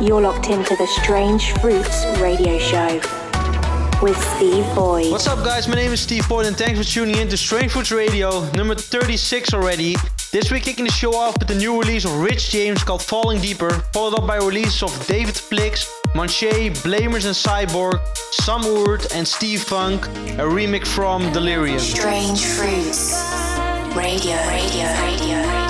You're locked into the Strange Fruits radio show with Steve Boyd. What's up, guys? My name is Steve Boyd, and thanks for tuning in to Strange Fruits Radio, number 36 already. This week, kicking the show off with the new release of Rich James called Falling Deeper, followed up by releases of David Flix, Manche, Blamers and Cyborg, Sam Oord, and Steve Funk, a remix from Delirium. Strange Fruits Radio, Radio, radio, radio.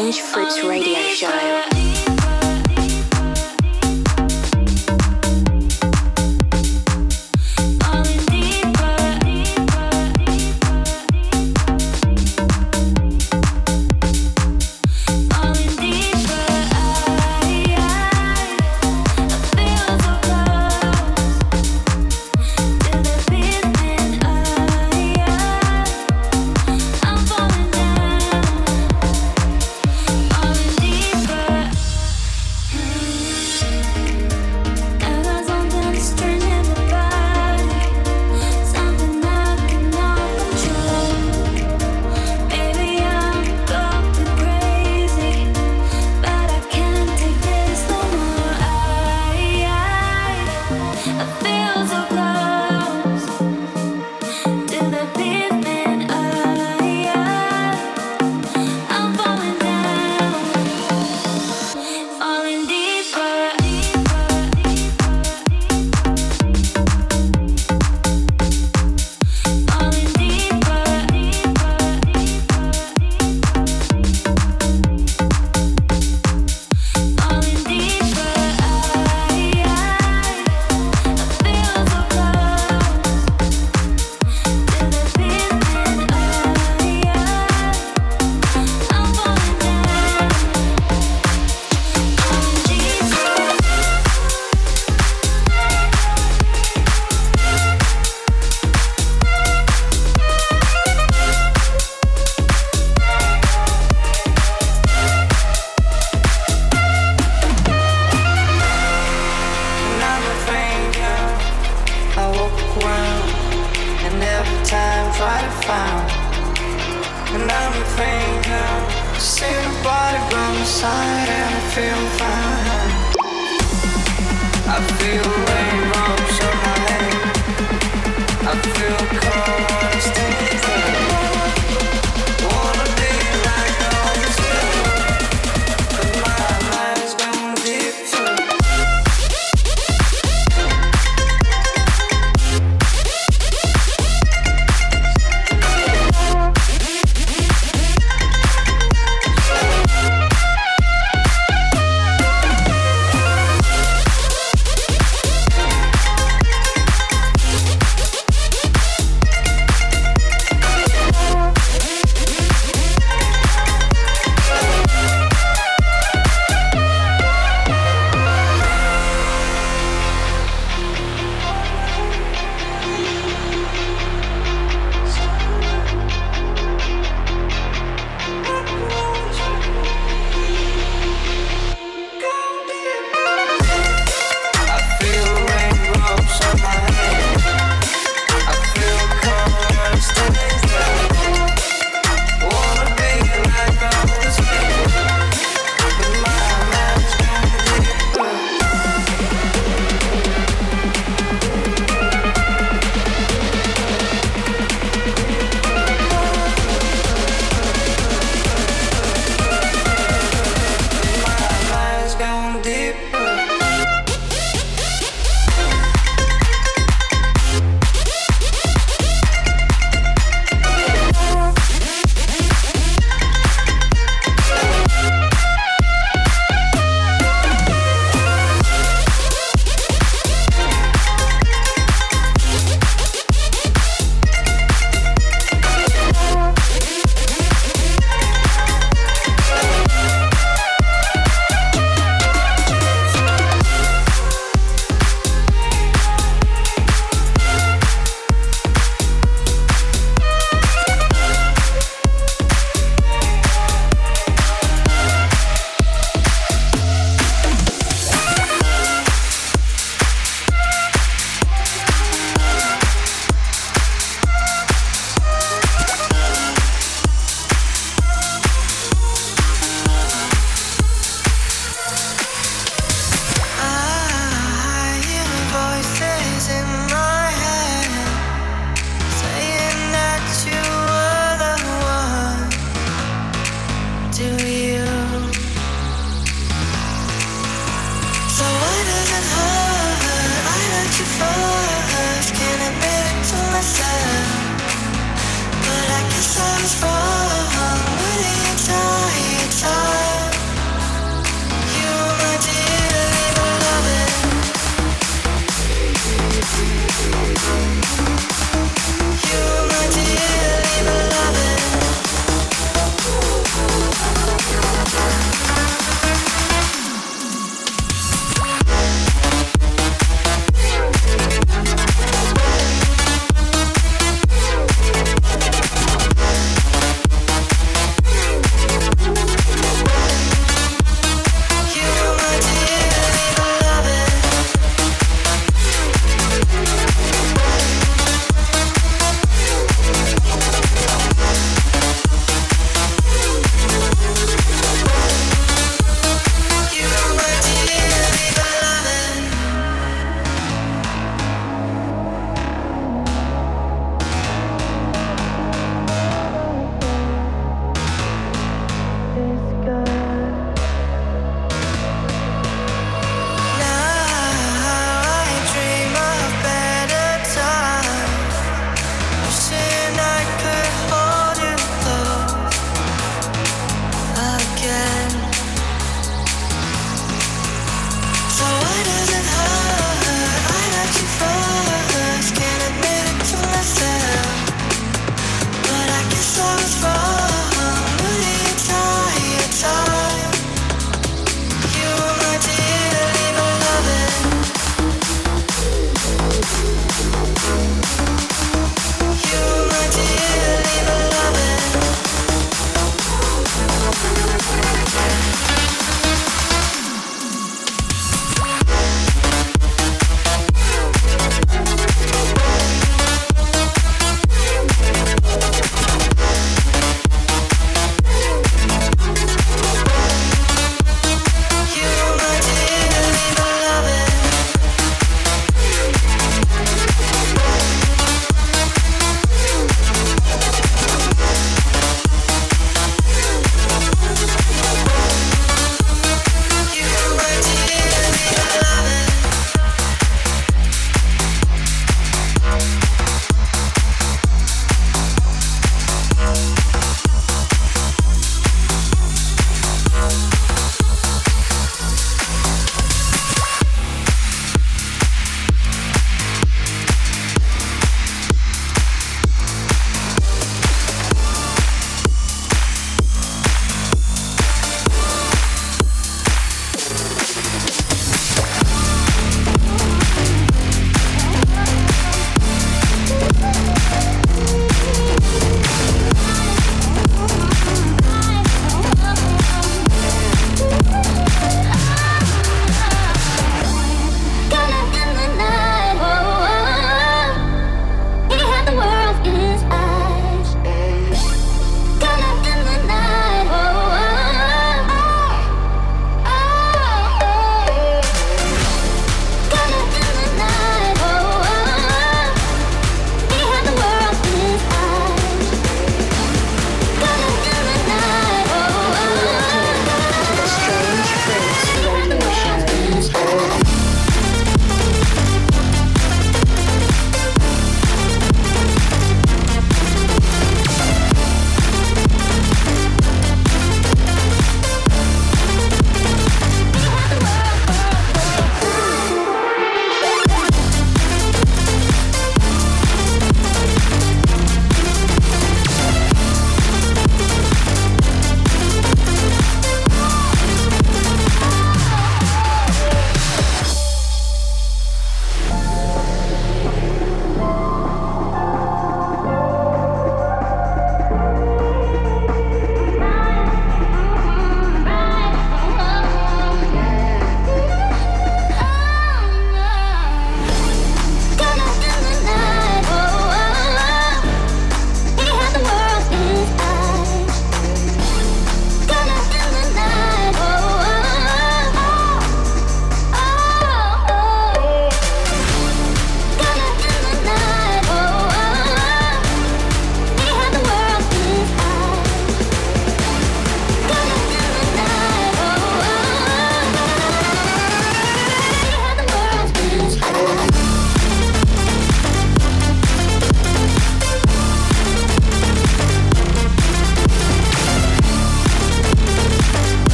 Strange Fruits Radio Show.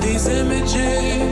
These images,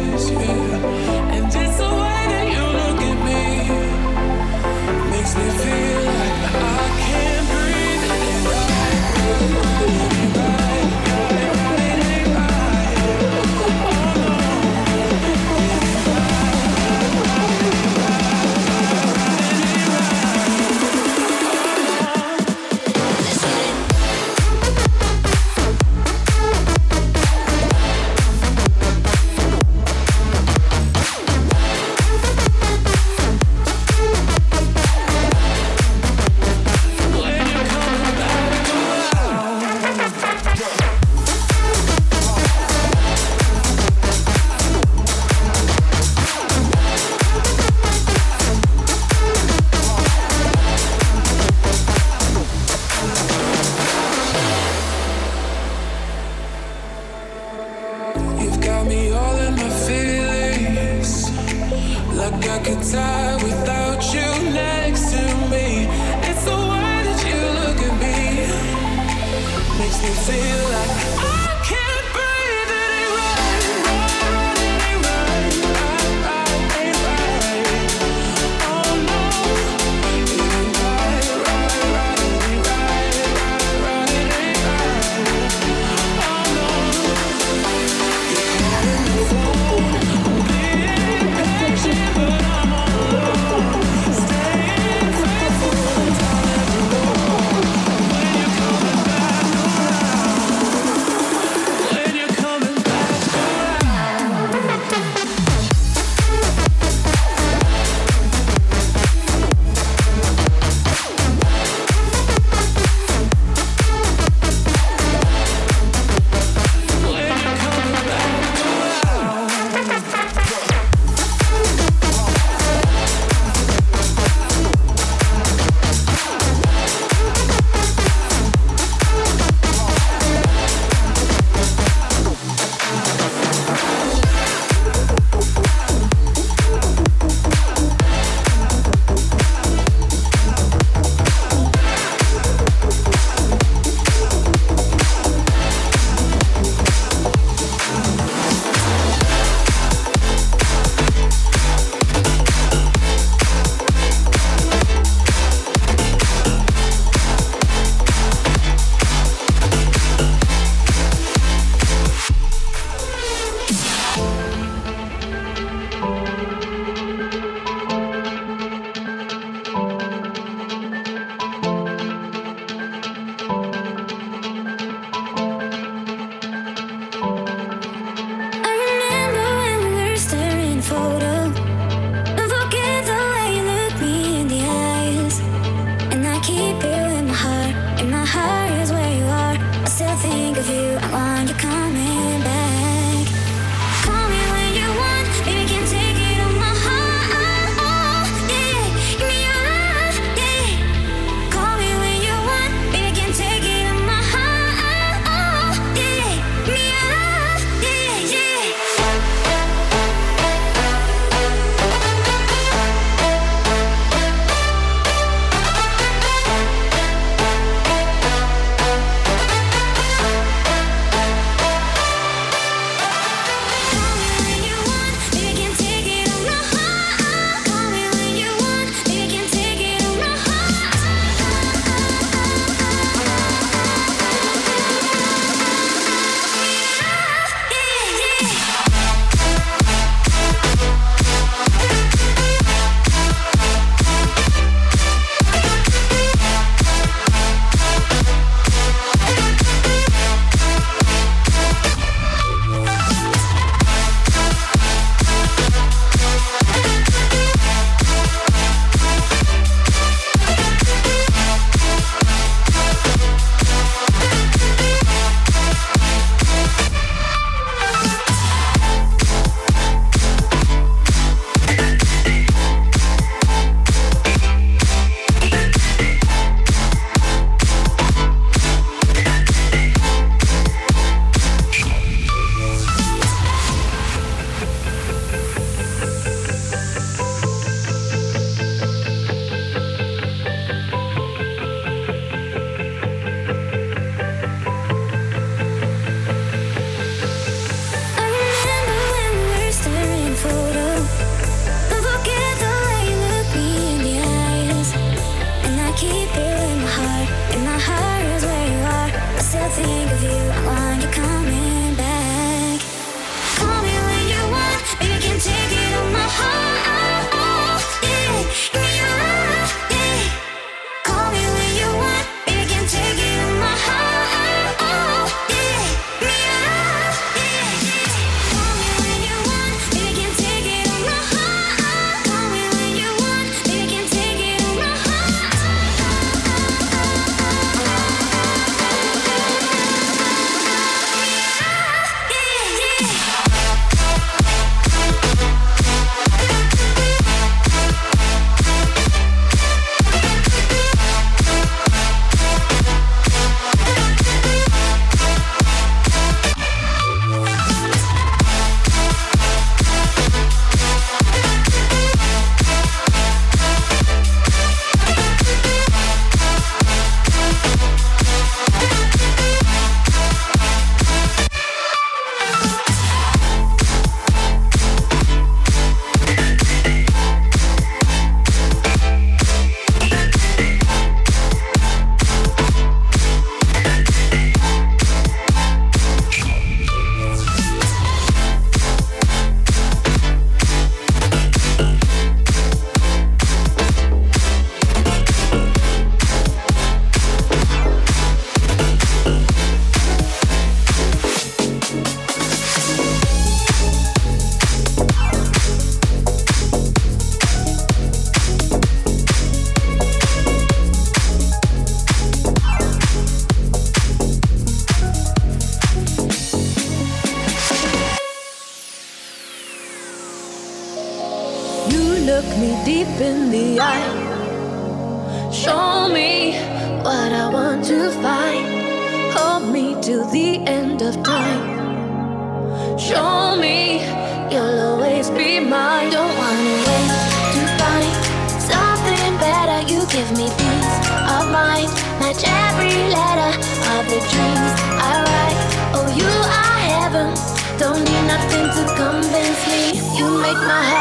my heart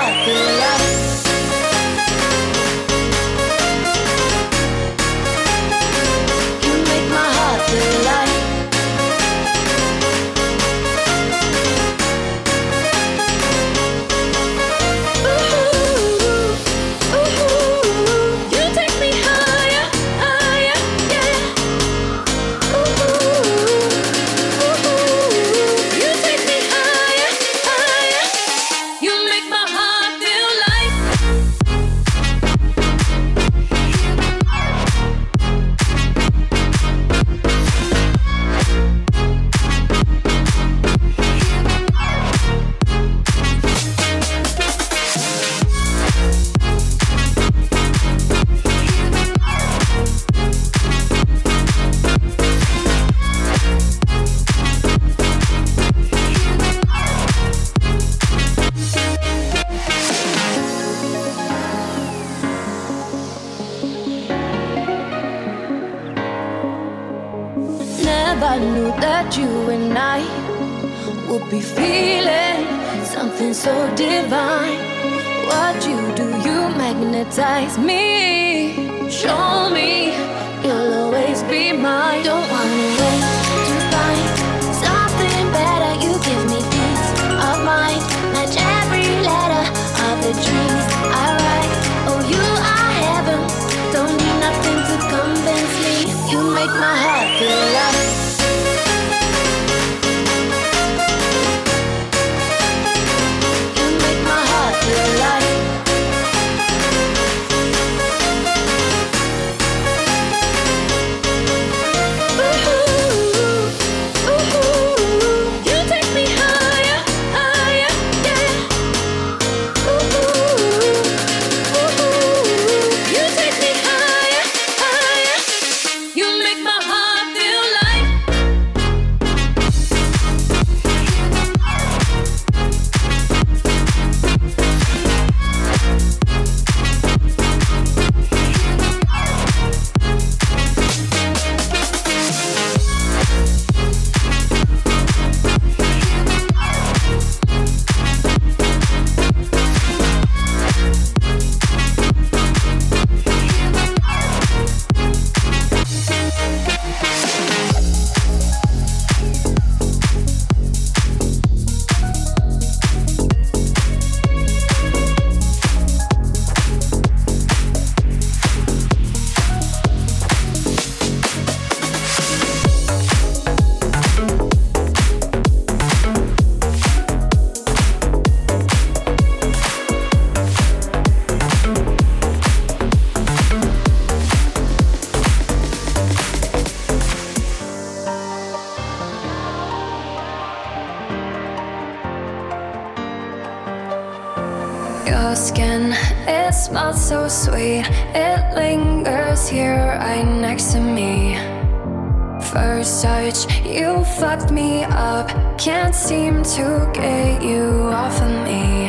can't seem to get you off of me.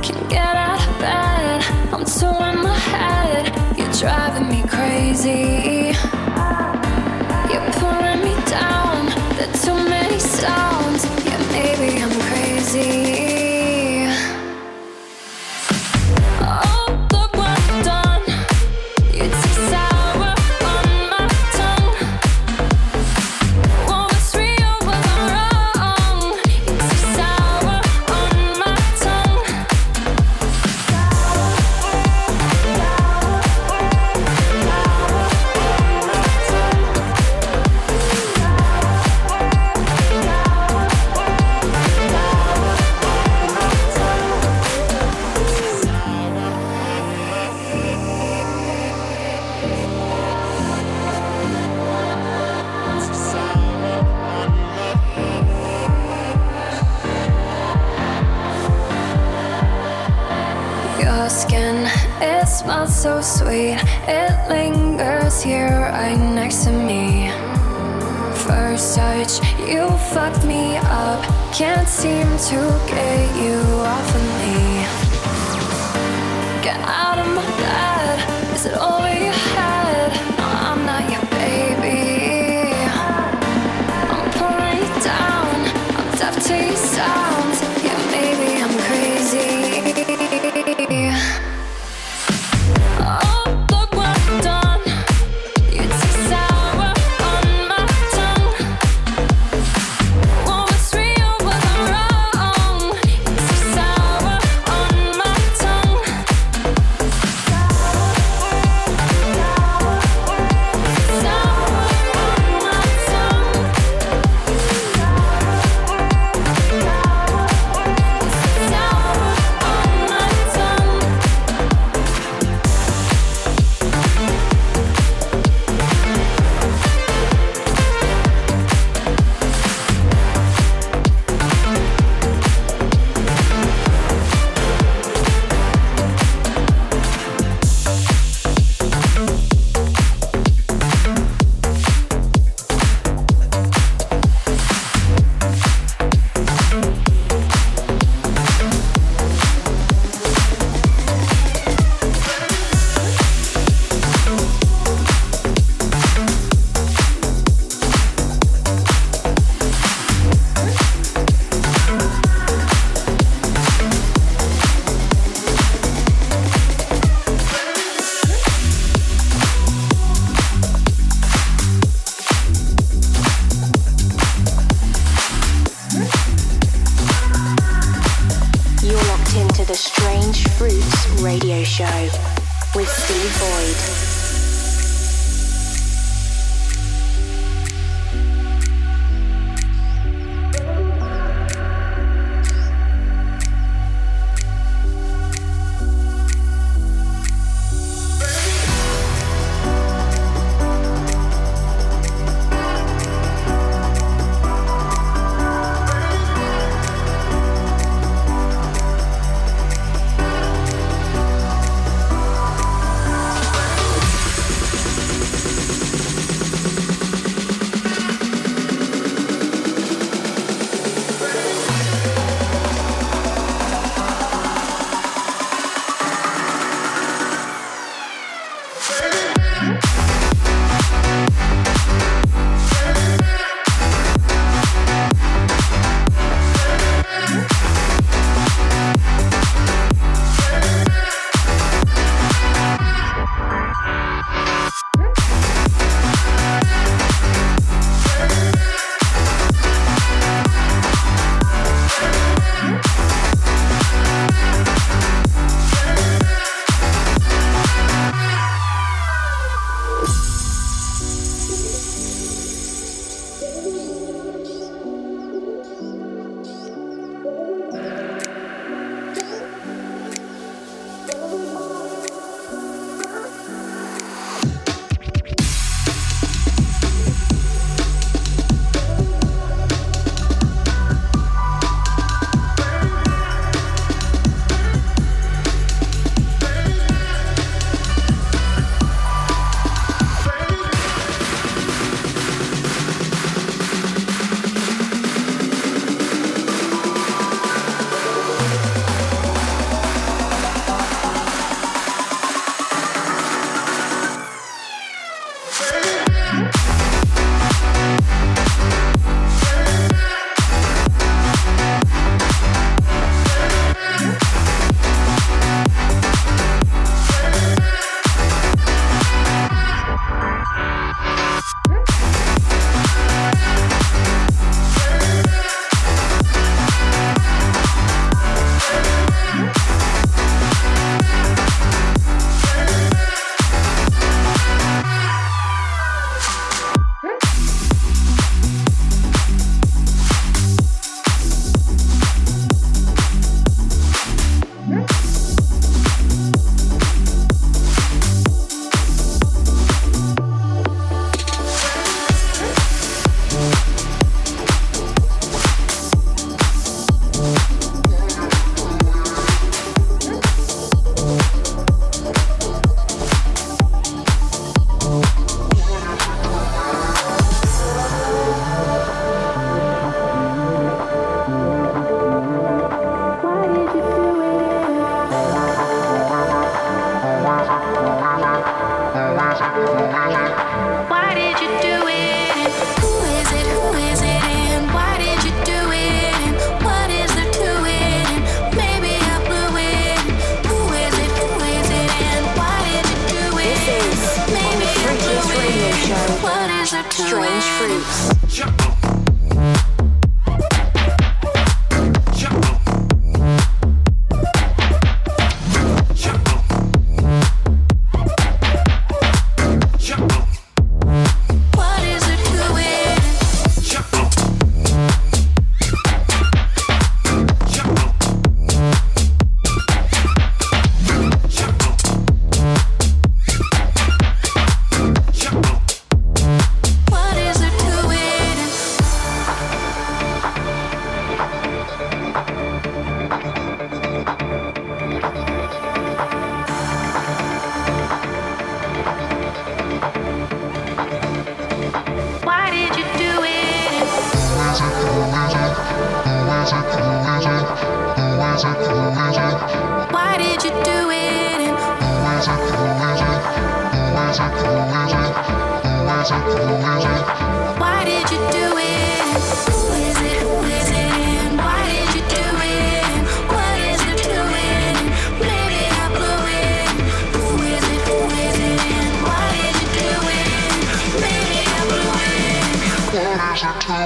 Can't get out of bed, I'm so in my head. You're driving me crazy. You're pulling me down, there are too many sounds. Yeah, maybe I'm crazy.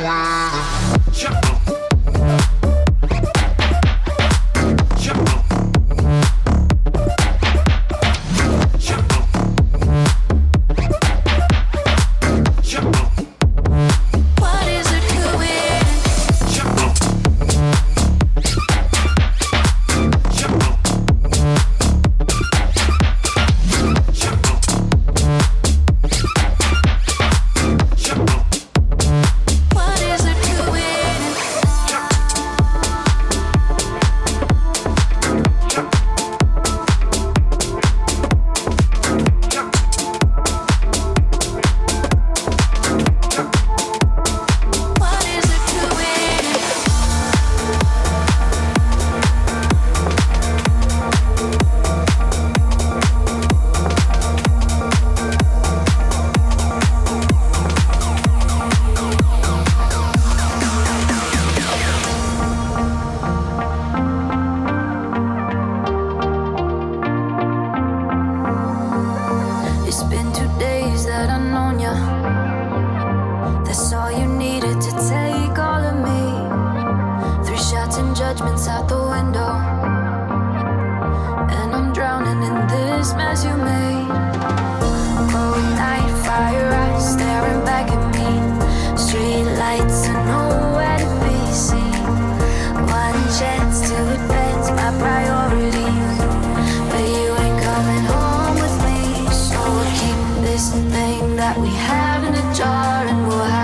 Bye. something that we have in a jar and we'll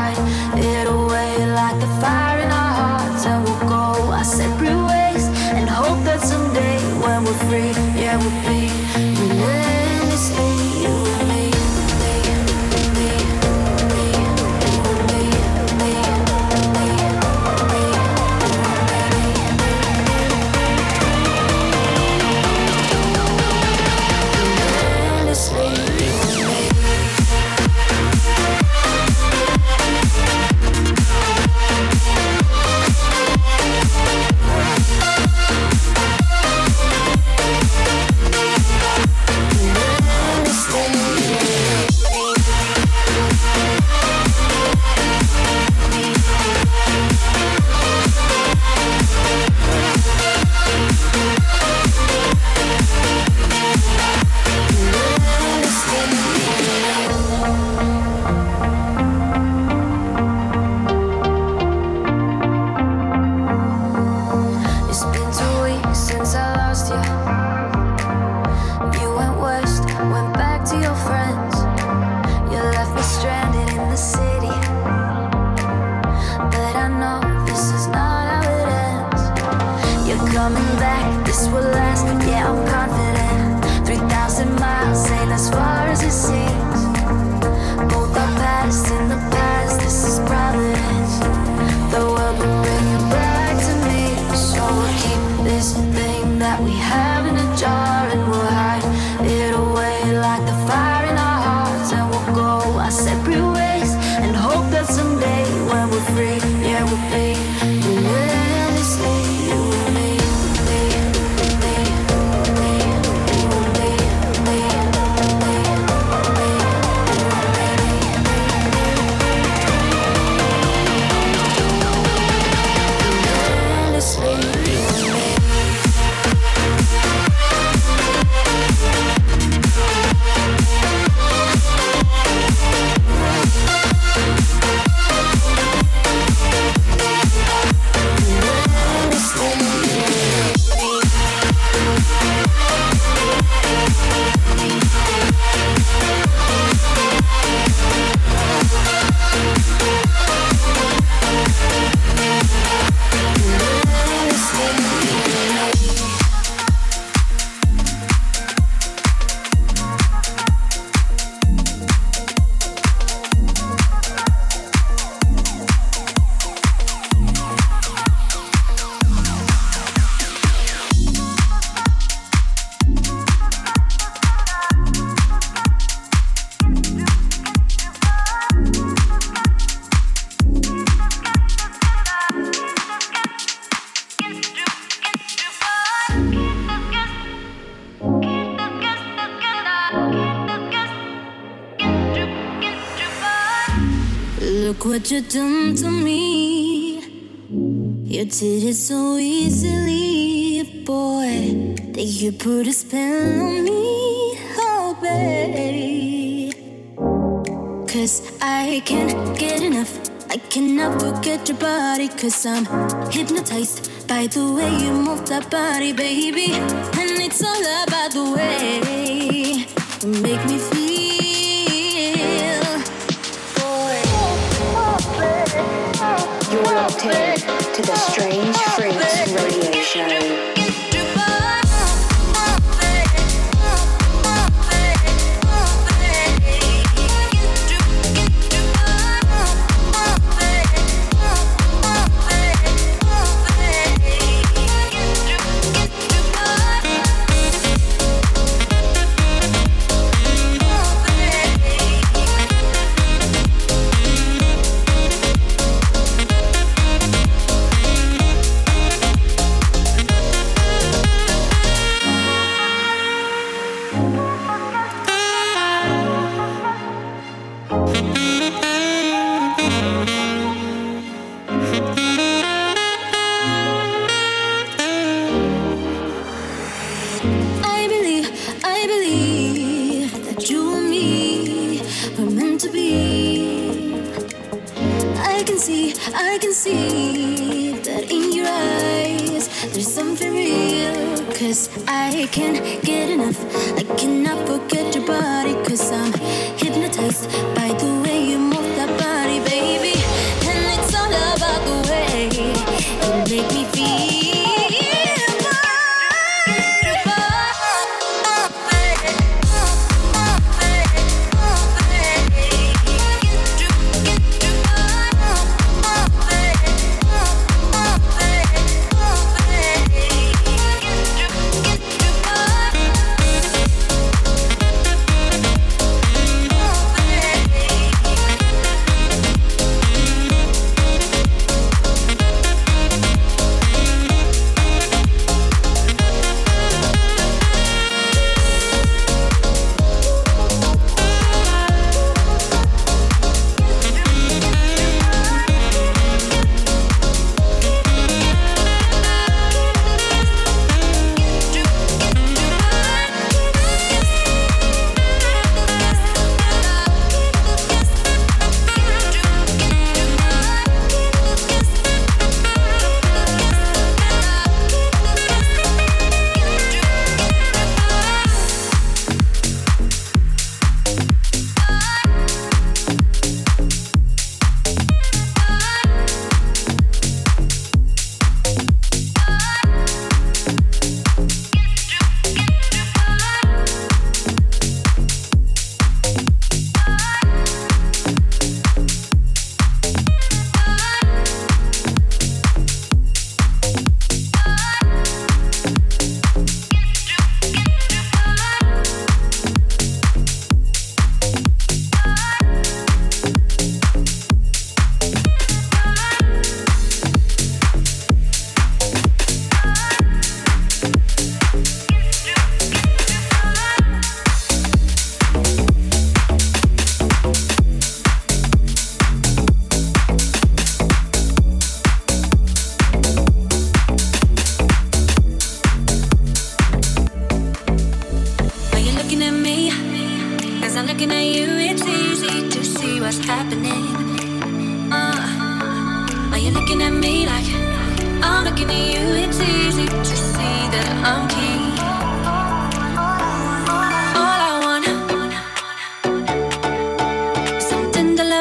you done to me. You did it so easily, boy. That you put a spell on me, oh babe. Cause I can't get enough. I cannot forget your body. Cause I'm hypnotized by the way you move that body, baby. And it's all about the way you make me feel. To the Strange Fruits radio show.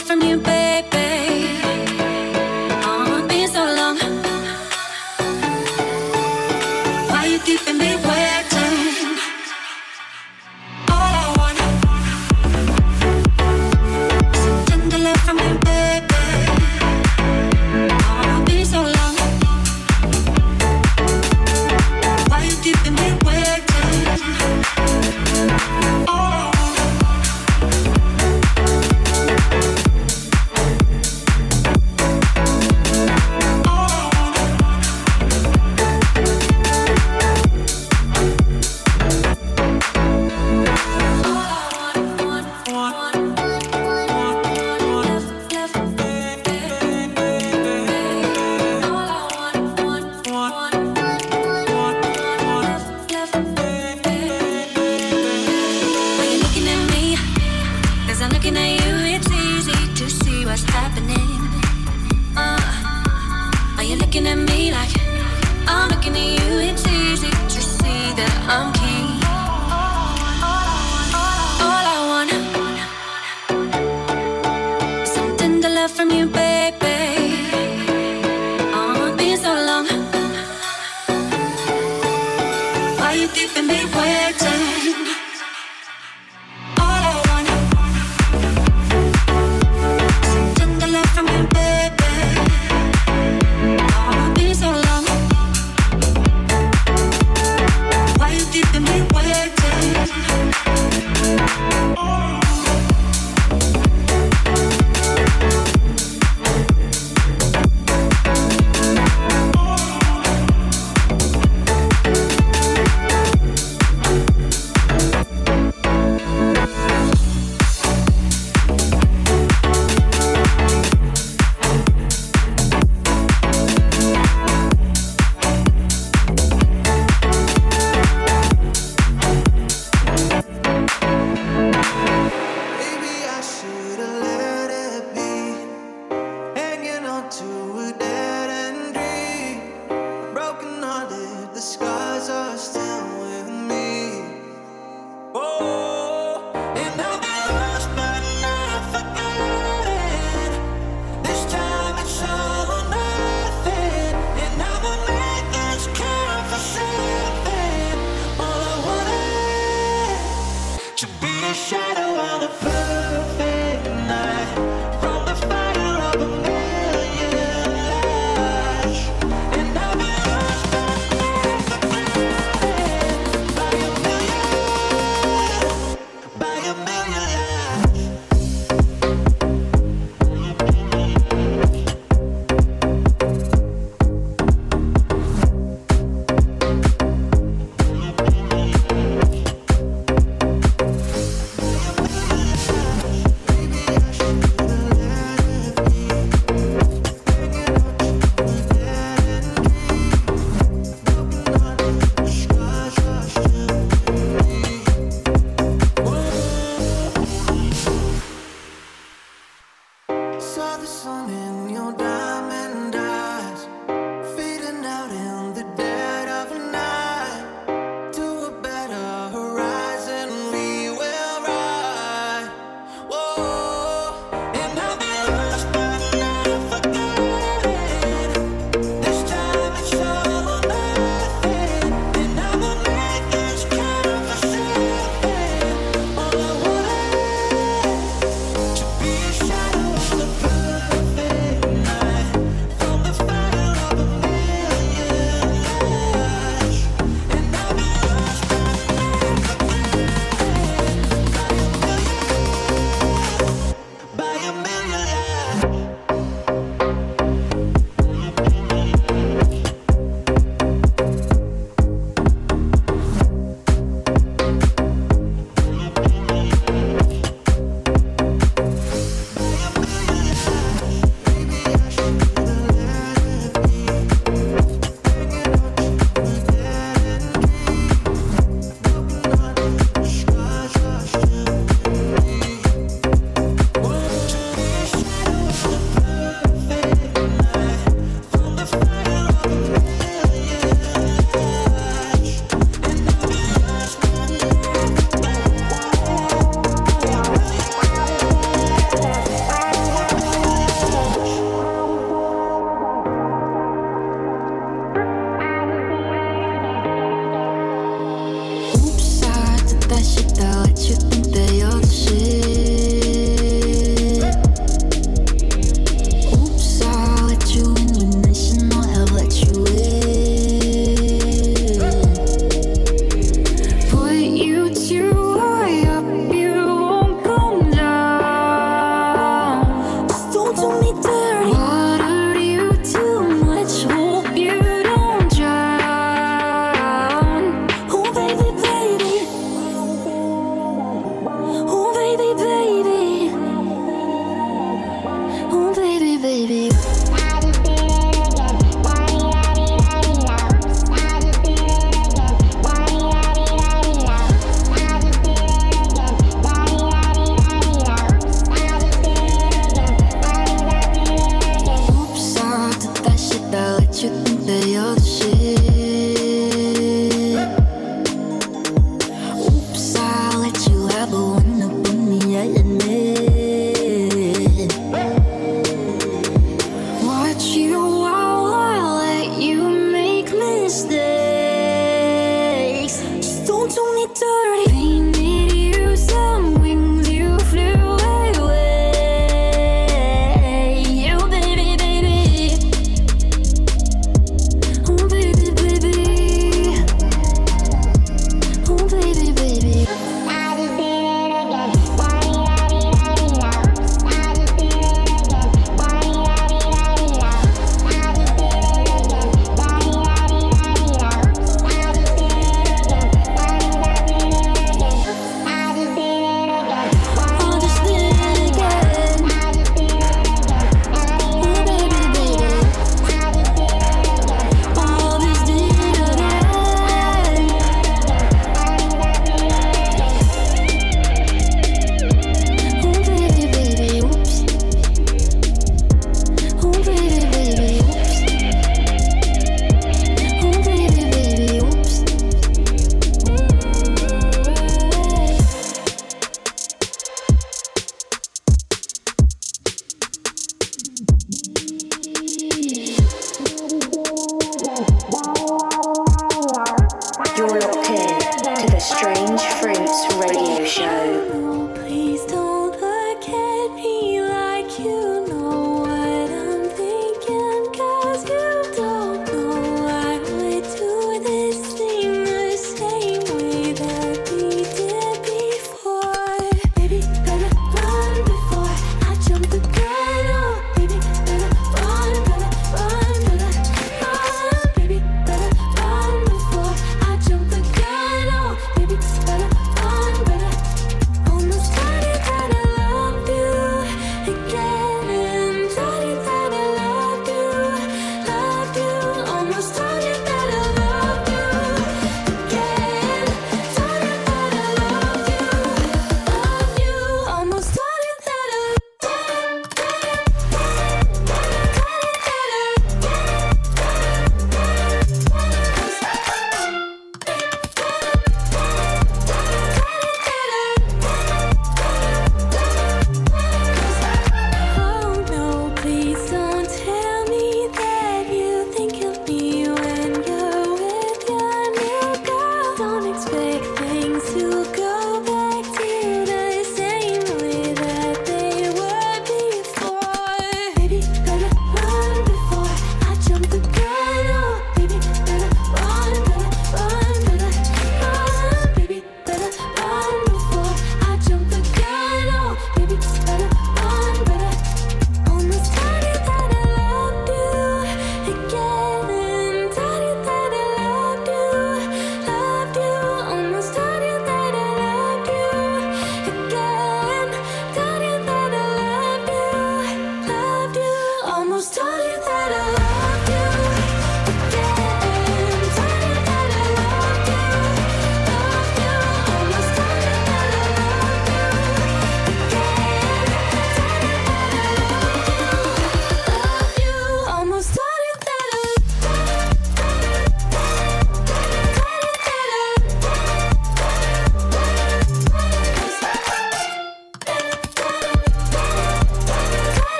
from you, babe.